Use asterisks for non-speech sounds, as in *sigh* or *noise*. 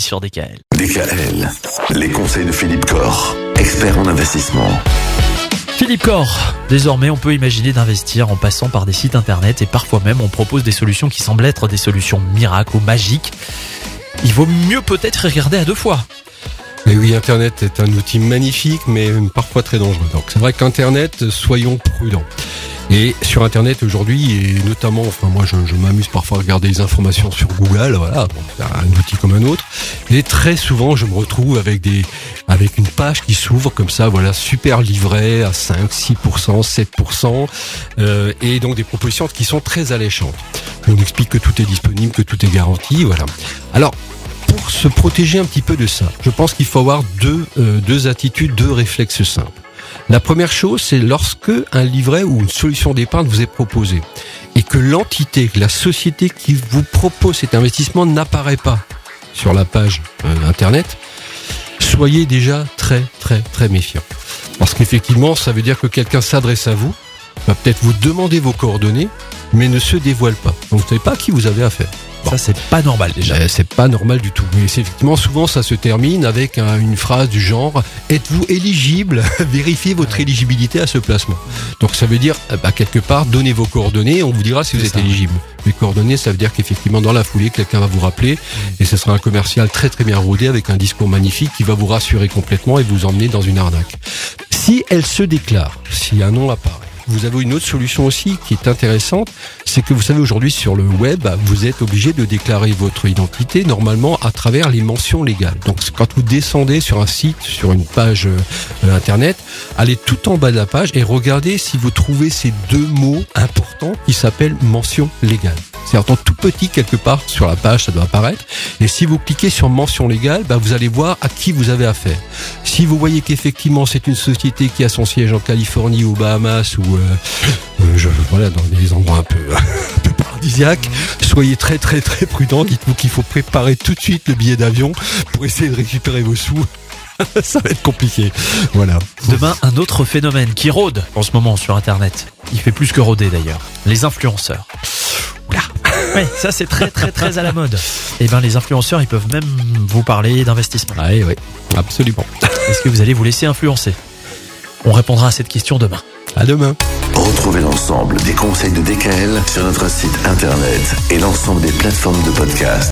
sur DKL. DKL, les conseils de Philippe Corr, expert en investissement. Philippe Corr, désormais on peut imaginer d'investir en passant par des sites internet et parfois même on propose des solutions qui semblent être des solutions miracles ou magiques. Il vaut mieux peut-être regarder à deux fois. Mais oui, Internet est un outil magnifique, mais parfois très dangereux. Donc c'est vrai qu'Internet, soyons prudents. Et sur Internet aujourd'hui, et notamment, enfin moi je, je m'amuse parfois à regarder les informations sur Google, voilà, un outil comme un autre. Et très souvent, je me retrouve avec des, avec une page qui s'ouvre comme ça, voilà, super livré à 5, 6%, 7%, euh, et donc des propositions qui sont très alléchantes. On explique que tout est disponible, que tout est garanti, voilà. Alors pour se protéger un petit peu de ça, je pense qu'il faut avoir deux, euh, deux attitudes, deux réflexes simples. La première chose, c'est lorsque un livret ou une solution d'épargne vous est proposé et que l'entité, la société qui vous propose cet investissement n'apparaît pas sur la page euh, internet, soyez déjà très très très méfiant. Parce qu'effectivement, ça veut dire que quelqu'un s'adresse à vous, va peut-être vous demander vos coordonnées, mais ne se dévoile pas. Donc vous ne savez pas à qui vous avez affaire. Ça c'est pas normal déjà. Euh, c'est pas normal du tout. Mais effectivement, souvent, ça se termine avec un- une phrase du genre Êtes-vous éligible Vérifiez votre éligibilité à ce placement? Donc ça veut dire, euh, bah, quelque part, donnez vos coordonnées et on vous dira si vous êtes ça. éligible. Les coordonnées, ça veut dire qu'effectivement, dans la foulée, quelqu'un va vous rappeler et ce sera un commercial très très bien rodé avec un discours magnifique qui va vous rassurer complètement et vous emmener dans une arnaque. Si elle se déclare, si un nom apparaît, vous avez une autre solution aussi qui est intéressante, c'est que vous savez aujourd'hui sur le web, vous êtes obligé de déclarer votre identité normalement à travers les mentions légales. Donc quand vous descendez sur un site, sur une page euh, internet, allez tout en bas de la page et regardez si vous trouvez ces deux mots importants qui s'appellent mention légale. C'est-à-dire en tout petit quelque part sur la page, ça doit apparaître. Et si vous cliquez sur mention légale, bah, vous allez voir à qui vous avez affaire. Si vous voyez qu'effectivement c'est une société qui a son siège en Californie, aux Bahamas ou euh, euh, je, voilà dans des endroits un peu, *laughs* un peu paradisiaques, soyez très très très prudent. Dites-vous qu'il faut préparer tout de suite le billet d'avion pour essayer de récupérer vos sous. *laughs* Ça va être compliqué. Voilà. Demain, un autre phénomène qui rôde en ce moment sur Internet. Il fait plus que rôder d'ailleurs. Les influenceurs. Ouais, ça c'est très très très à la mode. Et ben les influenceurs, ils peuvent même vous parler d'investissement. Oui, oui, absolument. Est-ce que vous allez vous laisser influencer? On répondra à cette question demain. À demain. Retrouvez l'ensemble des conseils de DKL sur notre site internet et l'ensemble des plateformes de podcast.